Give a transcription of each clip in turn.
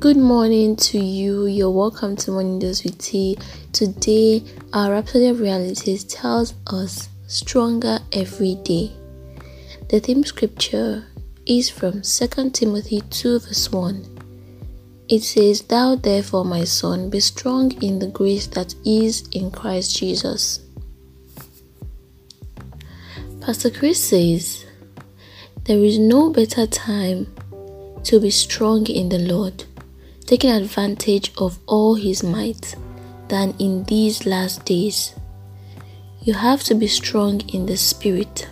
Good morning to you. You're welcome to Morning Dose with Tea. Today, our Rhapsody of Realities tells us stronger every day. The theme scripture is from 2 Timothy 2, verse 1. It says, Thou therefore, my son, be strong in the grace that is in Christ Jesus. Pastor Chris says, There is no better time to be strong in the Lord taking advantage of all his might than in these last days. You have to be strong in the Spirit.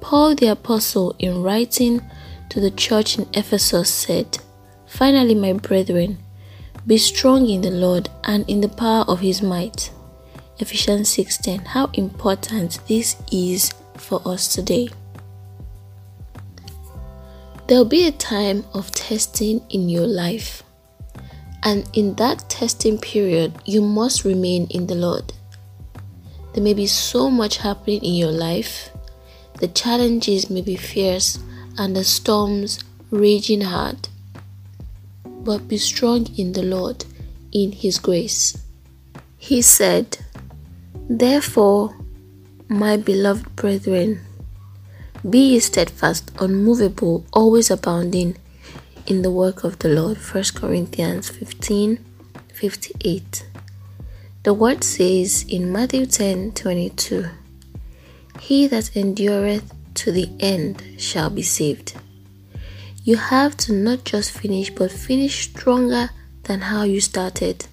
Paul the Apostle, in writing to the church in Ephesus, said, Finally, my brethren, be strong in the Lord and in the power of his might. Ephesians 6:10. How important this is for us today. There'll be a time of testing in your life. And in that testing period, you must remain in the Lord. There may be so much happening in your life. The challenges may be fierce and the storms raging hard. But be strong in the Lord, in His grace. He said, Therefore, my beloved brethren, be ye steadfast, unmovable, always abounding in the work of the Lord. 1 Corinthians 15 58. The word says in Matthew 10 22, He that endureth to the end shall be saved. You have to not just finish, but finish stronger than how you started.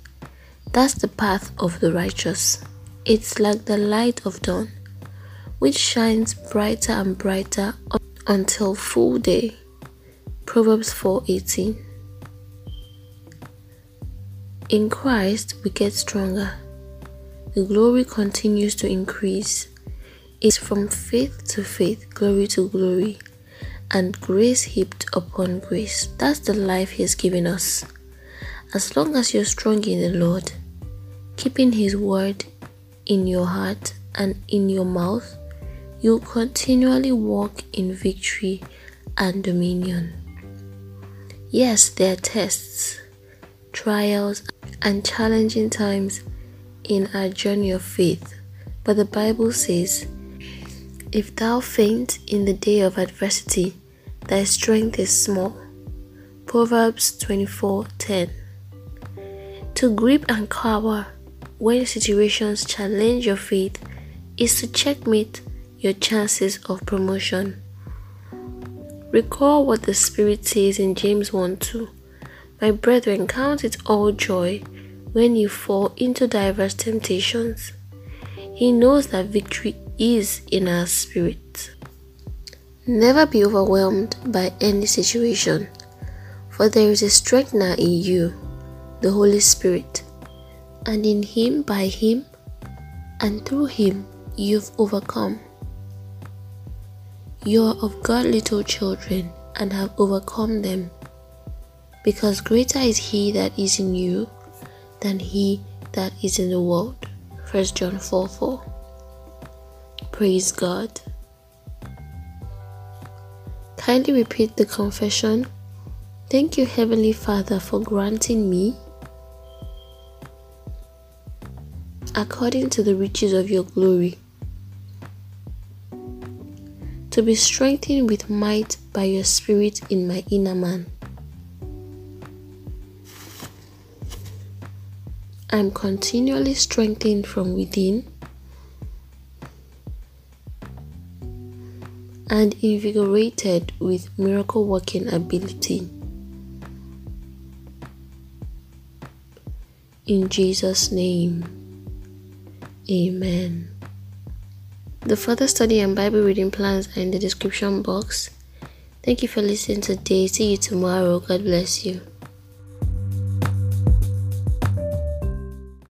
That's the path of the righteous. It's like the light of dawn which shines brighter and brighter until full day. Proverbs 4:18. In Christ we get stronger. The glory continues to increase. It's from faith to faith, glory to glory, and grace heaped upon grace. That's the life He has given us. As long as you're strong in the Lord, keeping His word in your heart and in your mouth, you'll continually walk in victory and dominion. Yes, there are tests, trials, and challenging times in our journey of faith, but the Bible says, If thou faint in the day of adversity, thy strength is small. Proverbs 24:10. To grip and cower when situations challenge your faith is to checkmate your chances of promotion. Recall what the Spirit says in James 1 2. My brethren, count it all joy when you fall into diverse temptations. He knows that victory is in our spirit. Never be overwhelmed by any situation, for there is a strengthener in you, the Holy Spirit, and in Him, by Him, and through Him, you've overcome. You are of God, little children, and have overcome them, because greater is He that is in you than he that is in the world. 1 John 4 4. Praise God. Kindly repeat the confession. Thank you, Heavenly Father, for granting me, according to the riches of your glory to be strengthened with might by your Spirit in my inner man. I am continually strengthened from within and invigorated with miracle working ability. In Jesus' name, Amen. The further study and Bible reading plans are in the description box. Thank you for listening today. See you tomorrow. God bless you.